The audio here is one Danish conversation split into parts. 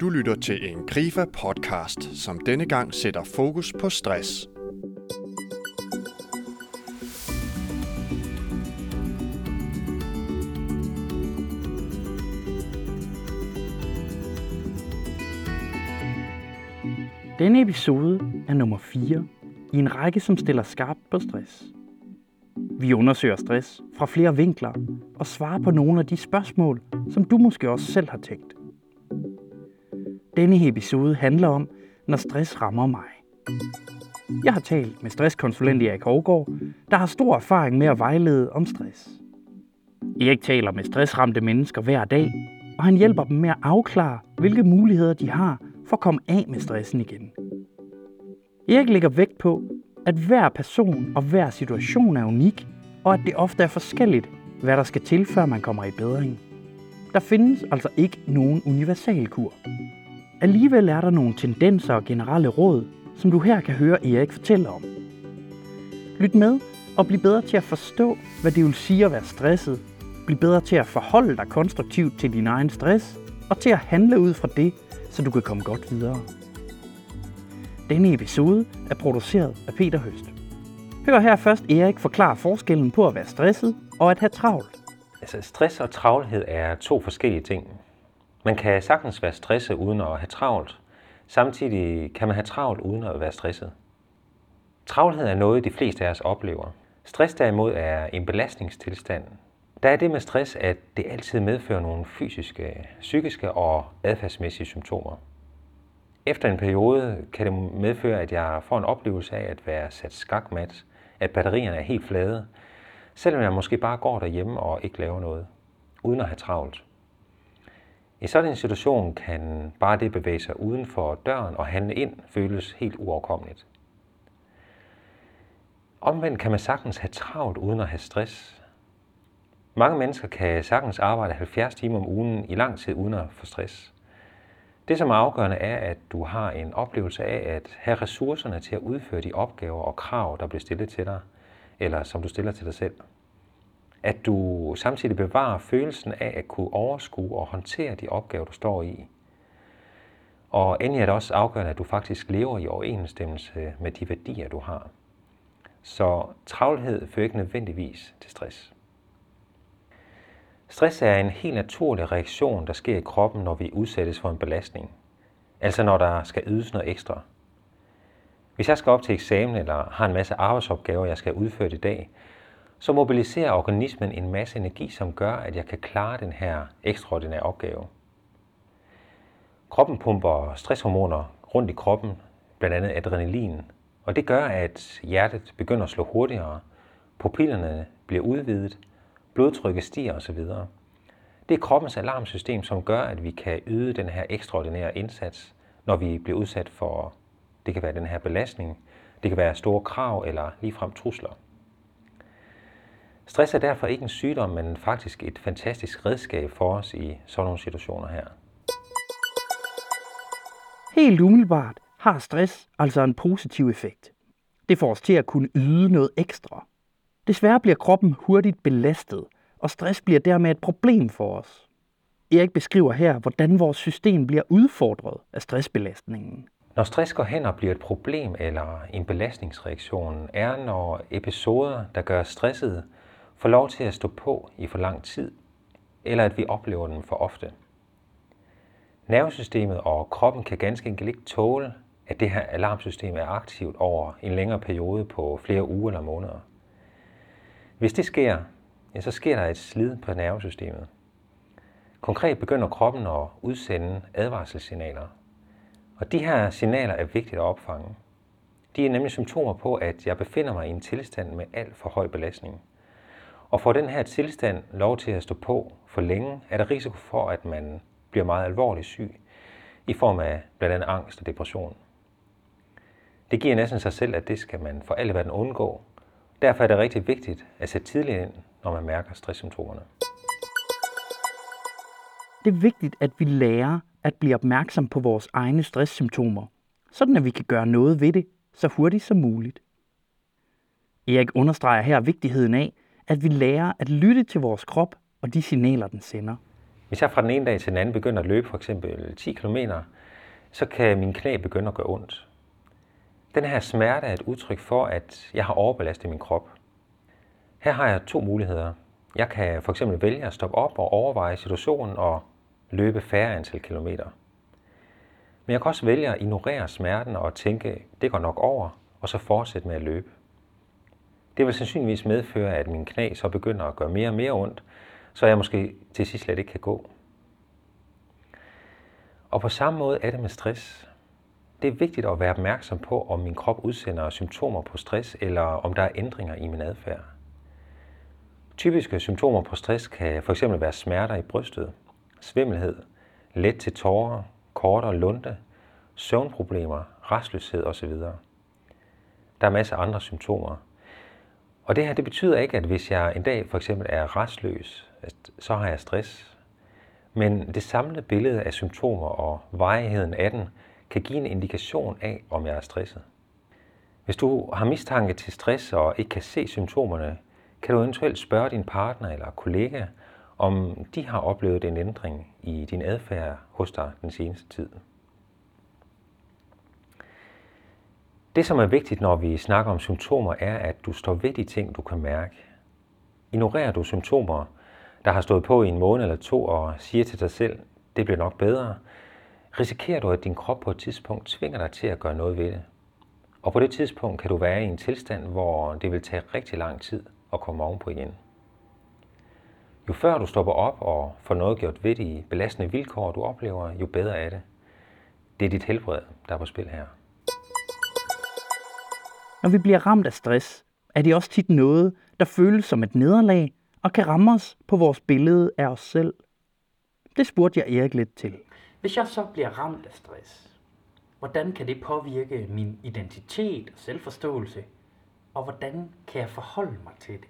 Du lytter til en Grifa-podcast, som denne gang sætter fokus på stress. Denne episode er nummer 4 i en række, som stiller skarpt på stress. Vi undersøger stress fra flere vinkler og svarer på nogle af de spørgsmål, som du måske også selv har tænkt. Denne episode handler om, når stress rammer mig. Jeg har talt med stresskonsulent Erik Hovgaard, der har stor erfaring med at vejlede om stress. Erik taler med stressramte mennesker hver dag, og han hjælper dem med at afklare, hvilke muligheder de har for at komme af med stressen igen. Erik lægger vægt på, at hver person og hver situation er unik, og at det ofte er forskelligt, hvad der skal til, før man kommer i bedring. Der findes altså ikke nogen universalkur. Alligevel er der nogle tendenser og generelle råd, som du her kan høre Erik fortælle om. Lyt med og bliv bedre til at forstå, hvad det vil sige at være stresset. Bliv bedre til at forholde dig konstruktivt til din egen stress, og til at handle ud fra det, så du kan komme godt videre. Denne episode er produceret af Peter Høst. Hør her først Erik forklare forskellen på at være stresset og at have travlt. Altså stress og travlhed er to forskellige ting. Man kan sagtens være stresset uden at have travlt. Samtidig kan man have travlt uden at være stresset. Travlhed er noget, de fleste af os oplever. Stress derimod er en belastningstilstand. Der er det med stress, at det altid medfører nogle fysiske, psykiske og adfærdsmæssige symptomer. Efter en periode kan det medføre, at jeg får en oplevelse af at være sat skakmat, at batterierne er helt flade, selvom jeg måske bare går derhjemme og ikke laver noget, uden at have travlt. I sådan en situation kan bare det bevæge sig uden for døren og handle ind føles helt uoverkommeligt. Omvendt kan man sagtens have travlt uden at have stress. Mange mennesker kan sagtens arbejde 70 timer om ugen i lang tid uden at få stress. Det, som er afgørende, er, at du har en oplevelse af at have ressourcerne til at udføre de opgaver og krav, der bliver stillet til dig, eller som du stiller til dig selv. At du samtidig bevarer følelsen af at kunne overskue og håndtere de opgaver, du står i. Og endelig er det også afgørende, at du faktisk lever i overensstemmelse med de værdier, du har. Så travlhed fører ikke nødvendigvis til stress. Stress er en helt naturlig reaktion, der sker i kroppen, når vi udsættes for en belastning. Altså når der skal ydes noget ekstra. Hvis jeg skal op til eksamen eller har en masse arbejdsopgaver, jeg skal udføre i dag, så mobiliserer organismen en masse energi, som gør, at jeg kan klare den her ekstraordinære opgave. Kroppen pumper stresshormoner rundt i kroppen, blandt andet adrenalin, og det gør, at hjertet begynder at slå hurtigere, pupillerne bliver udvidet, blodtrykket stiger osv. Det er kroppens alarmsystem, som gør, at vi kan yde den her ekstraordinære indsats, når vi bliver udsat for, det kan være den her belastning, det kan være store krav eller ligefrem trusler. Stress er derfor ikke en sygdom, men faktisk et fantastisk redskab for os i sådan nogle situationer her. Helt umiddelbart har stress altså en positiv effekt. Det får os til at kunne yde noget ekstra. Desværre bliver kroppen hurtigt belastet, og stress bliver dermed et problem for os. Erik beskriver her, hvordan vores system bliver udfordret af stressbelastningen. Når stress går hen og bliver et problem eller en belastningsreaktion, er når episoder, der gør os stressede, får lov til at stå på i for lang tid, eller at vi oplever dem for ofte. Nervesystemet og kroppen kan ganske enkelt ikke tåle, at det her alarmsystem er aktivt over en længere periode på flere uger eller måneder. Hvis det sker, ja, så sker der et slid på nervesystemet. Konkret begynder kroppen at udsende advarselssignaler. Og de her signaler er vigtigt at opfange. De er nemlig symptomer på, at jeg befinder mig i en tilstand med alt for høj belastning. Og får den her tilstand lov til at stå på for længe, er der risiko for, at man bliver meget alvorligt syg, i form af blandt andet angst og depression. Det giver næsten sig selv, at det skal man for alle verden undgå. Derfor er det rigtig vigtigt at sætte tidligt ind, når man mærker stresssymptomerne. Det er vigtigt, at vi lærer at blive opmærksom på vores egne stresssymptomer, sådan at vi kan gøre noget ved det så hurtigt som muligt. Erik understreger her vigtigheden af, at vi lærer at lytte til vores krop og de signaler, den sender. Hvis jeg fra den ene dag til den anden begynder at løbe for eksempel 10 km, så kan min knæ begynde at gøre ondt. Den her smerte er et udtryk for, at jeg har overbelastet min krop. Her har jeg to muligheder. Jeg kan for eksempel vælge at stoppe op og overveje situationen og løbe færre antal kilometer. Men jeg kan også vælge at ignorere smerten og tænke, det går nok over, og så fortsætte med at løbe. Det vil sandsynligvis medføre, at min knæ så begynder at gøre mere og mere ondt, så jeg måske til sidst slet ikke kan gå. Og på samme måde er det med stress. Det er vigtigt at være opmærksom på, om min krop udsender symptomer på stress, eller om der er ændringer i min adfærd. Typiske symptomer på stress kan fx være smerter i brystet, svimmelhed, let til tårer, kort og lunde, søvnproblemer, restløshed osv. Der er masser af andre symptomer. Og det her det betyder ikke, at hvis jeg en dag for eksempel er restløs, så har jeg stress. Men det samlede billede af symptomer og varigheden af den kan give en indikation af, om jeg er stresset. Hvis du har mistanke til stress og ikke kan se symptomerne, kan du eventuelt spørge din partner eller kollega, om de har oplevet en ændring i din adfærd hos dig den seneste tid. Det, som er vigtigt, når vi snakker om symptomer, er, at du står ved de ting, du kan mærke. Ignorerer du symptomer, der har stået på i en måned eller to, og siger til dig selv, det bliver nok bedre, risikerer du, at din krop på et tidspunkt tvinger dig til at gøre noget ved det. Og på det tidspunkt kan du være i en tilstand, hvor det vil tage rigtig lang tid at komme ovenpå igen. Jo før du stopper op og får noget gjort ved de belastende vilkår, du oplever, jo bedre er det. Det er dit helbred, der er på spil her. Når vi bliver ramt af stress, er det også tit noget, der føles som et nederlag og kan ramme os på vores billede af os selv. Det spurgte jeg Erik lidt til. Hvis jeg så bliver ramt af stress, hvordan kan det påvirke min identitet og selvforståelse? Og hvordan kan jeg forholde mig til det?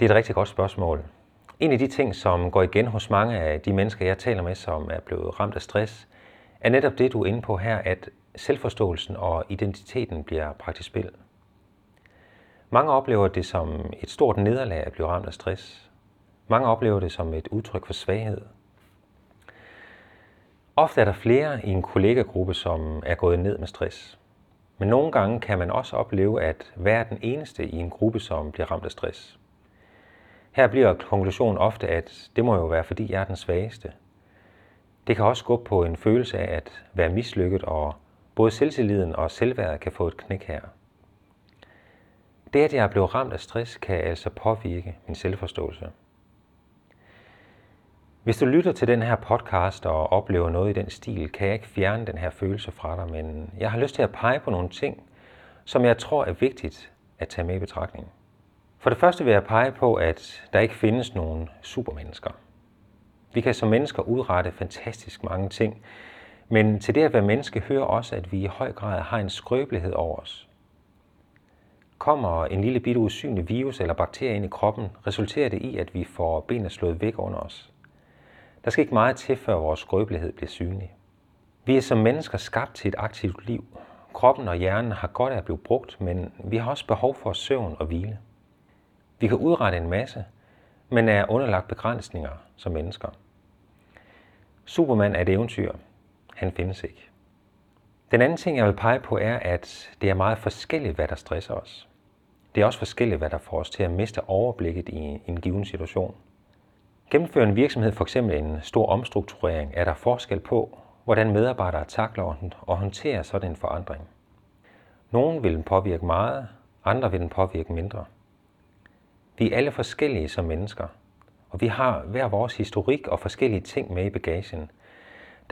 Det er et rigtig godt spørgsmål. En af de ting, som går igen hos mange af de mennesker, jeg taler med, som er blevet ramt af stress, er netop det, du er inde på her, at selvforståelsen og identiteten bliver praktisk spil. Mange oplever det som et stort nederlag at blive ramt af stress. Mange oplever det som et udtryk for svaghed. Ofte er der flere i en kollegagruppe, som er gået ned med stress. Men nogle gange kan man også opleve at være den eneste i en gruppe, som bliver ramt af stress. Her bliver konklusionen ofte, at det må jo være, fordi jeg er den svageste. Det kan også gå på en følelse af at være mislykket, og både selvtilliden og selvværdet kan få et knæk her. Det, at jeg er blevet ramt af stress, kan altså påvirke min selvforståelse. Hvis du lytter til den her podcast og oplever noget i den stil, kan jeg ikke fjerne den her følelse fra dig, men jeg har lyst til at pege på nogle ting, som jeg tror er vigtigt at tage med i betragtning. For det første vil jeg pege på, at der ikke findes nogen supermennesker. Vi kan som mennesker udrette fantastisk mange ting, men til det at være menneske hører også, at vi i høj grad har en skrøbelighed over os. Kommer en lille bitte usynlig virus eller bakterie ind i kroppen, resulterer det i, at vi får benene slået væk under os. Der skal ikke meget til, før vores skrøbelighed bliver synlig. Vi er som mennesker skabt til et aktivt liv. Kroppen og hjernen har godt af at blive brugt, men vi har også behov for søvn og hvile. Vi kan udrette en masse, men er underlagt begrænsninger som mennesker. Superman er et eventyr. Han findes ikke. Den anden ting, jeg vil pege på, er, at det er meget forskelligt, hvad der stresser os. Det er også forskelligt, hvad der får os til at miste overblikket i en given situation. Gennemfører en virksomhed for eksempel en stor omstrukturering, er der forskel på, hvordan medarbejdere takler og håndterer sådan en forandring. Nogle vil den påvirke meget, andre vil den påvirke mindre. Vi er alle forskellige som mennesker, og vi har hver vores historik og forskellige ting med i bagagen.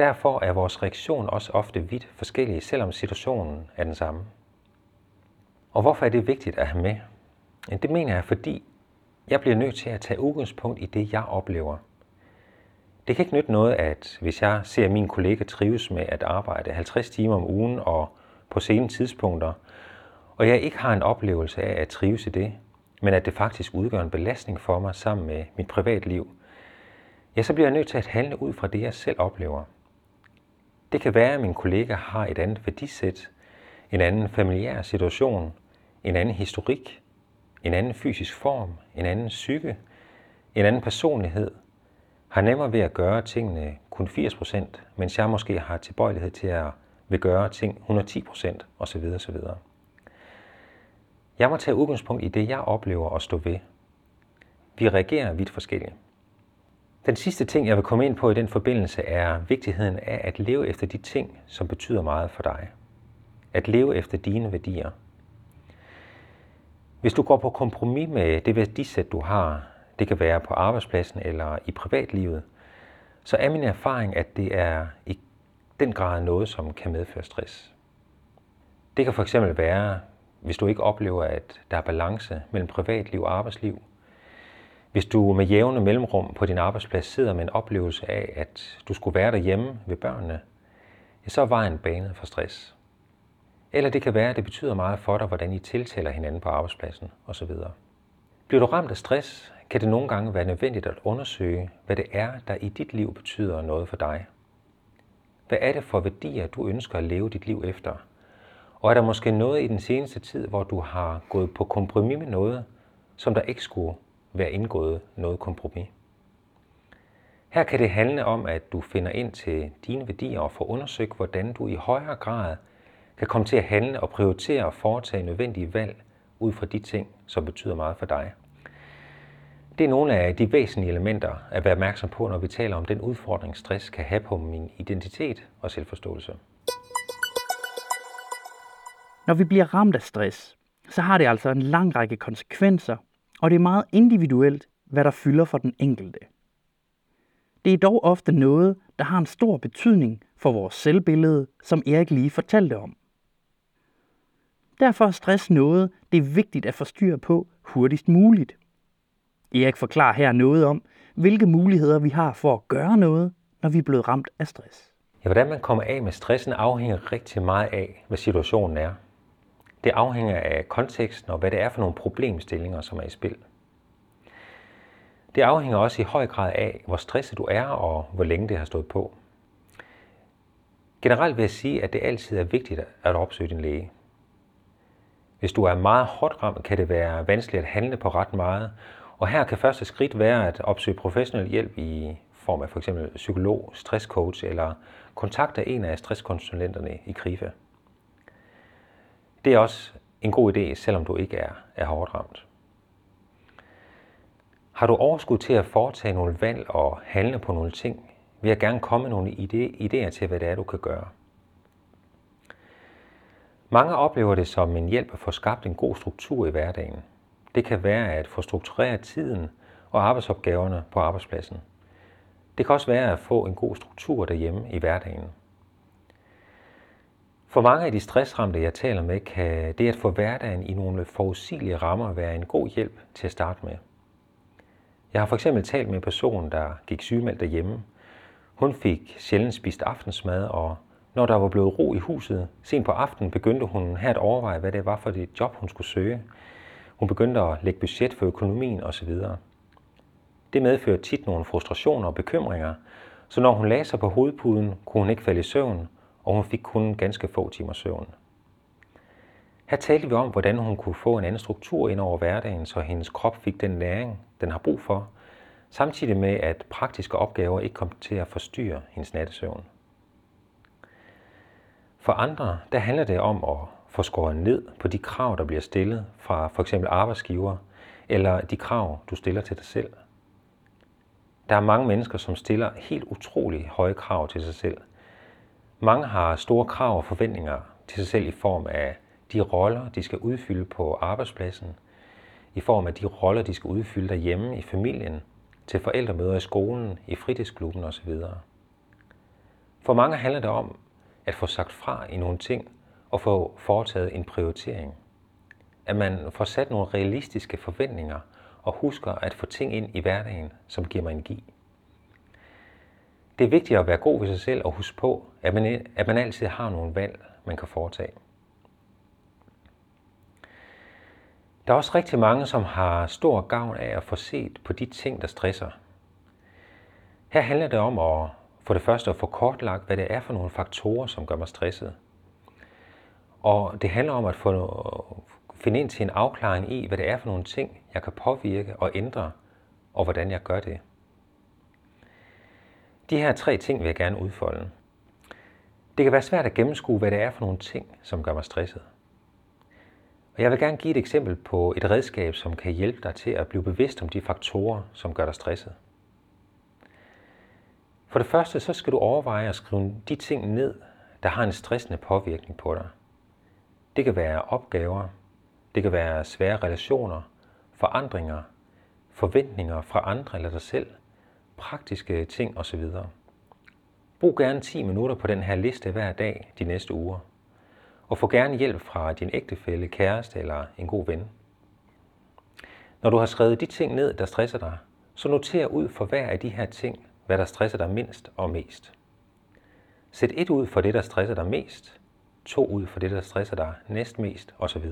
Derfor er vores reaktion også ofte vidt forskellige, selvom situationen er den samme. Og hvorfor er det vigtigt at have med? Det mener jeg, fordi jeg bliver nødt til at tage udgangspunkt i det, jeg oplever. Det kan ikke nytte noget, at hvis jeg ser min kollega trives med at arbejde 50 timer om ugen og på sene tidspunkter, og jeg ikke har en oplevelse af at trives i det, men at det faktisk udgør en belastning for mig sammen med mit privatliv, ja, så bliver jeg nødt til at handle ud fra det, jeg selv oplever. Det kan være, at min kollega har et andet værdisæt, en anden familiær situation, en anden historik, en anden fysisk form, en anden psyke, en anden personlighed. har nemmere ved at gøre tingene kun 80%, mens jeg måske har tilbøjelighed til at vil gøre ting 110% osv. osv. Jeg må tage udgangspunkt i det, jeg oplever og stå ved. Vi reagerer vidt forskelligt. Den sidste ting, jeg vil komme ind på i den forbindelse, er vigtigheden af at leve efter de ting, som betyder meget for dig. At leve efter dine værdier. Hvis du går på kompromis med det værdisæt, du har, det kan være på arbejdspladsen eller i privatlivet, så er min erfaring, at det er i den grad noget, som kan medføre stress. Det kan fx være, hvis du ikke oplever, at der er balance mellem privatliv og arbejdsliv. Hvis du med jævne mellemrum på din arbejdsplads sidder med en oplevelse af, at du skulle være derhjemme ved børnene, ja, så er vejen banet for stress. Eller det kan være, at det betyder meget for dig, hvordan I tiltaler hinanden på arbejdspladsen osv. Bliver du ramt af stress, kan det nogle gange være nødvendigt at undersøge, hvad det er, der i dit liv betyder noget for dig. Hvad er det for værdier, du ønsker at leve dit liv efter? Og er der måske noget i den seneste tid, hvor du har gået på kompromis med noget, som der ikke skulle være indgået noget kompromis? Her kan det handle om, at du finder ind til dine værdier og får undersøgt, hvordan du i højere grad kan komme til at handle og prioritere og foretage nødvendige valg ud fra de ting, som betyder meget for dig. Det er nogle af de væsentlige elementer at være opmærksom på, når vi taler om den udfordring, stress kan have på min identitet og selvforståelse. Når vi bliver ramt af stress, så har det altså en lang række konsekvenser, og det er meget individuelt, hvad der fylder for den enkelte. Det er dog ofte noget, der har en stor betydning for vores selvbillede, som Erik lige fortalte om. Derfor er stress noget, det er vigtigt at forstyrre på hurtigst muligt. Erik forklarer her noget om, hvilke muligheder vi har for at gøre noget, når vi er blevet ramt af stress. Ja, hvordan man kommer af med stressen afhænger rigtig meget af, hvad situationen er. Det afhænger af konteksten og hvad det er for nogle problemstillinger, som er i spil. Det afhænger også i høj grad af, hvor stresset du er og hvor længe det har stået på. Generelt vil jeg sige, at det altid er vigtigt at opsøge din læge. Hvis du er meget hårdt ramt, kan det være vanskeligt at handle på ret meget, og her kan første skridt være at opsøge professionel hjælp i form af f.eks. psykolog, stresscoach eller kontakte en af stresskonsulenterne i KRIFA. Det er også en god idé, selvom du ikke er, er hårdt ramt. Har du overskud til at foretage nogle valg og handle på nogle ting, vil jeg gerne komme med nogle idéer til, hvad det er, du kan gøre. Mange oplever det som en hjælp at få skabt en god struktur i hverdagen. Det kan være at få struktureret tiden og arbejdsopgaverne på arbejdspladsen. Det kan også være at få en god struktur derhjemme i hverdagen. For mange af de stressramte, jeg taler med, kan det at få hverdagen i nogle forudsigelige rammer være en god hjælp til at starte med. Jeg har for eksempel talt med en person, der gik sygemeldt derhjemme. Hun fik sjældent spist aftensmad, og når der var blevet ro i huset sent på aftenen, begyndte hun her at overveje, hvad det var for det job, hun skulle søge. Hun begyndte at lægge budget for økonomien osv. Det medførte tit nogle frustrationer og bekymringer, så når hun lagde sig på hovedpuden, kunne hun ikke falde i søvn, og hun fik kun ganske få timer søvn. Her talte vi om, hvordan hun kunne få en anden struktur ind over hverdagen, så hendes krop fik den næring, den har brug for, samtidig med at praktiske opgaver ikke kom til at forstyrre hendes nattesøvn. For andre, der handler det om at få skåret ned på de krav, der bliver stillet fra for eksempel arbejdsgiver, eller de krav, du stiller til dig selv. Der er mange mennesker, som stiller helt utrolig høje krav til sig selv. Mange har store krav og forventninger til sig selv i form af de roller, de skal udfylde på arbejdspladsen, i form af de roller, de skal udfylde derhjemme i familien, til forældremøder i skolen, i fritidsklubben osv. For mange handler det om at få sagt fra i nogle ting og få foretaget en prioritering. At man får sat nogle realistiske forventninger og husker at få ting ind i hverdagen, som giver mig energi. Det er vigtigt at være god ved sig selv og huske på, at man, at man altid har nogle valg, man kan foretage. Der er også rigtig mange, som har stor gavn af at få set på de ting, der stresser. Her handler det om at for det første at få kortlagt, hvad det er for nogle faktorer, som gør mig stresset. Og det handler om at få, finde ind til en afklaring i, hvad det er for nogle ting, jeg kan påvirke og ændre, og hvordan jeg gør det. De her tre ting vil jeg gerne udfolde. Det kan være svært at gennemskue, hvad det er for nogle ting, som gør mig stresset. Og jeg vil gerne give et eksempel på et redskab, som kan hjælpe dig til at blive bevidst om de faktorer, som gør dig stresset. For det første, så skal du overveje at skrive de ting ned, der har en stressende påvirkning på dig. Det kan være opgaver, det kan være svære relationer, forandringer, forventninger fra andre eller dig selv, praktiske ting osv. Brug gerne 10 minutter på den her liste hver dag de næste uger. Og få gerne hjælp fra din ægtefælle, kæreste eller en god ven. Når du har skrevet de ting ned, der stresser dig, så noter ud for hver af de her ting, hvad der stresser dig mindst og mest. Sæt et ud for det, der stresser dig mest, to ud for det, der stresser dig næstmest osv.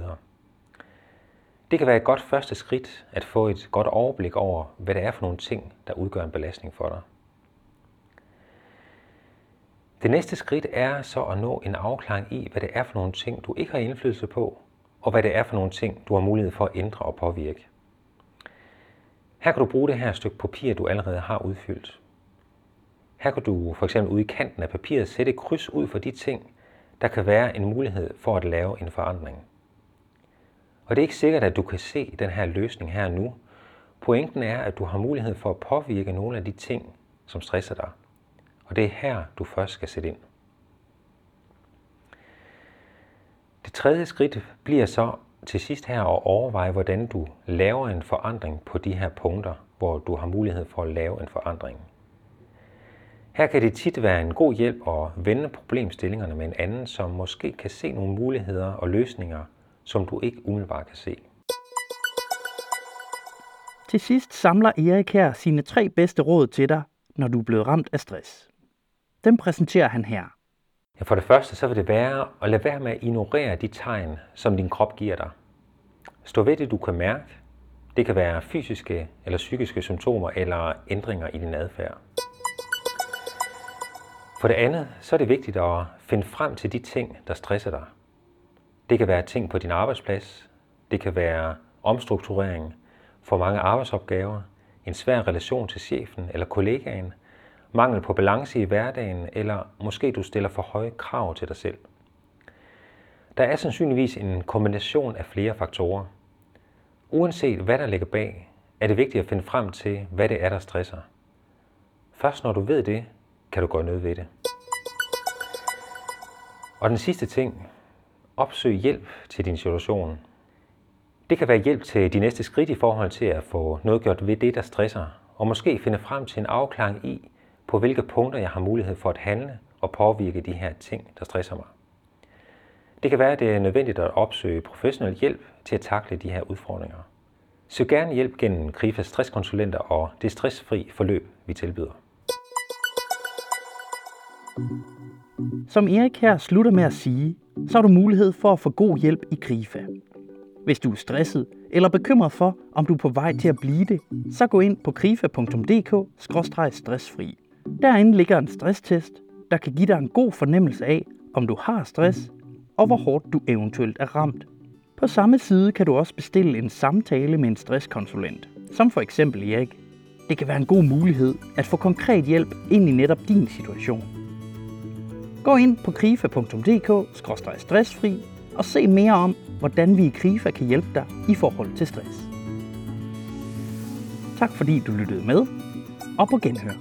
Det kan være et godt første skridt at få et godt overblik over, hvad det er for nogle ting, der udgør en belastning for dig. Det næste skridt er så at nå en afklaring i, hvad det er for nogle ting, du ikke har indflydelse på, og hvad det er for nogle ting, du har mulighed for at ændre og påvirke. Her kan du bruge det her stykke papir, du allerede har udfyldt. Her kan du for eksempel ude i kanten af papiret sætte et kryds ud for de ting, der kan være en mulighed for at lave en forandring. Og det er ikke sikkert, at du kan se den her løsning her nu. Pointen er, at du har mulighed for at påvirke nogle af de ting, som stresser dig. Og det er her, du først skal sætte ind. Det tredje skridt bliver så til sidst her at overveje, hvordan du laver en forandring på de her punkter, hvor du har mulighed for at lave en forandring. Her kan det tit være en god hjælp at vende problemstillingerne med en anden, som måske kan se nogle muligheder og løsninger, som du ikke umiddelbart kan se. Til sidst samler Erik her sine tre bedste råd til dig, når du er blevet ramt af stress. Dem præsenterer han her. Ja, for det første så vil det være at lade være med at ignorere de tegn, som din krop giver dig. Stå ved det, du kan mærke. Det kan være fysiske eller psykiske symptomer eller ændringer i din adfærd. For det andet, så er det vigtigt at finde frem til de ting, der stresser dig. Det kan være ting på din arbejdsplads. Det kan være omstrukturering, for mange arbejdsopgaver, en svær relation til chefen eller kollegaen, mangel på balance i hverdagen, eller måske du stiller for høje krav til dig selv. Der er sandsynligvis en kombination af flere faktorer. Uanset hvad der ligger bag, er det vigtigt at finde frem til, hvad det er, der stresser. Først når du ved det, kan du gøre noget ved det. Og den sidste ting, opsøg hjælp til din situation. Det kan være hjælp til de næste skridt i forhold til at få noget gjort ved det, der stresser, og måske finde frem til en afklaring i, på hvilke punkter jeg har mulighed for at handle og påvirke de her ting, der stresser mig. Det kan være, at det er nødvendigt at opsøge professionel hjælp til at takle de her udfordringer. Søg gerne hjælp gennem Krifas stresskonsulenter og det stressfri forløb, vi tilbyder. Som Erik her slutter med at sige, så har du mulighed for at få god hjælp i Grifa. Hvis du er stresset eller bekymret for, om du er på vej til at blive det, så gå ind på grifa.dk-stressfri. Derinde ligger en stresstest, der kan give dig en god fornemmelse af, om du har stress, og hvor hårdt du eventuelt er ramt. På samme side kan du også bestille en samtale med en stresskonsulent, som for eksempel Erik. Det kan være en god mulighed at få konkret hjælp ind i netop din situation. Gå ind på krifa.dk-stressfri og se mere om, hvordan vi i Krifa kan hjælpe dig i forhold til stress. Tak fordi du lyttede med, og på genhør.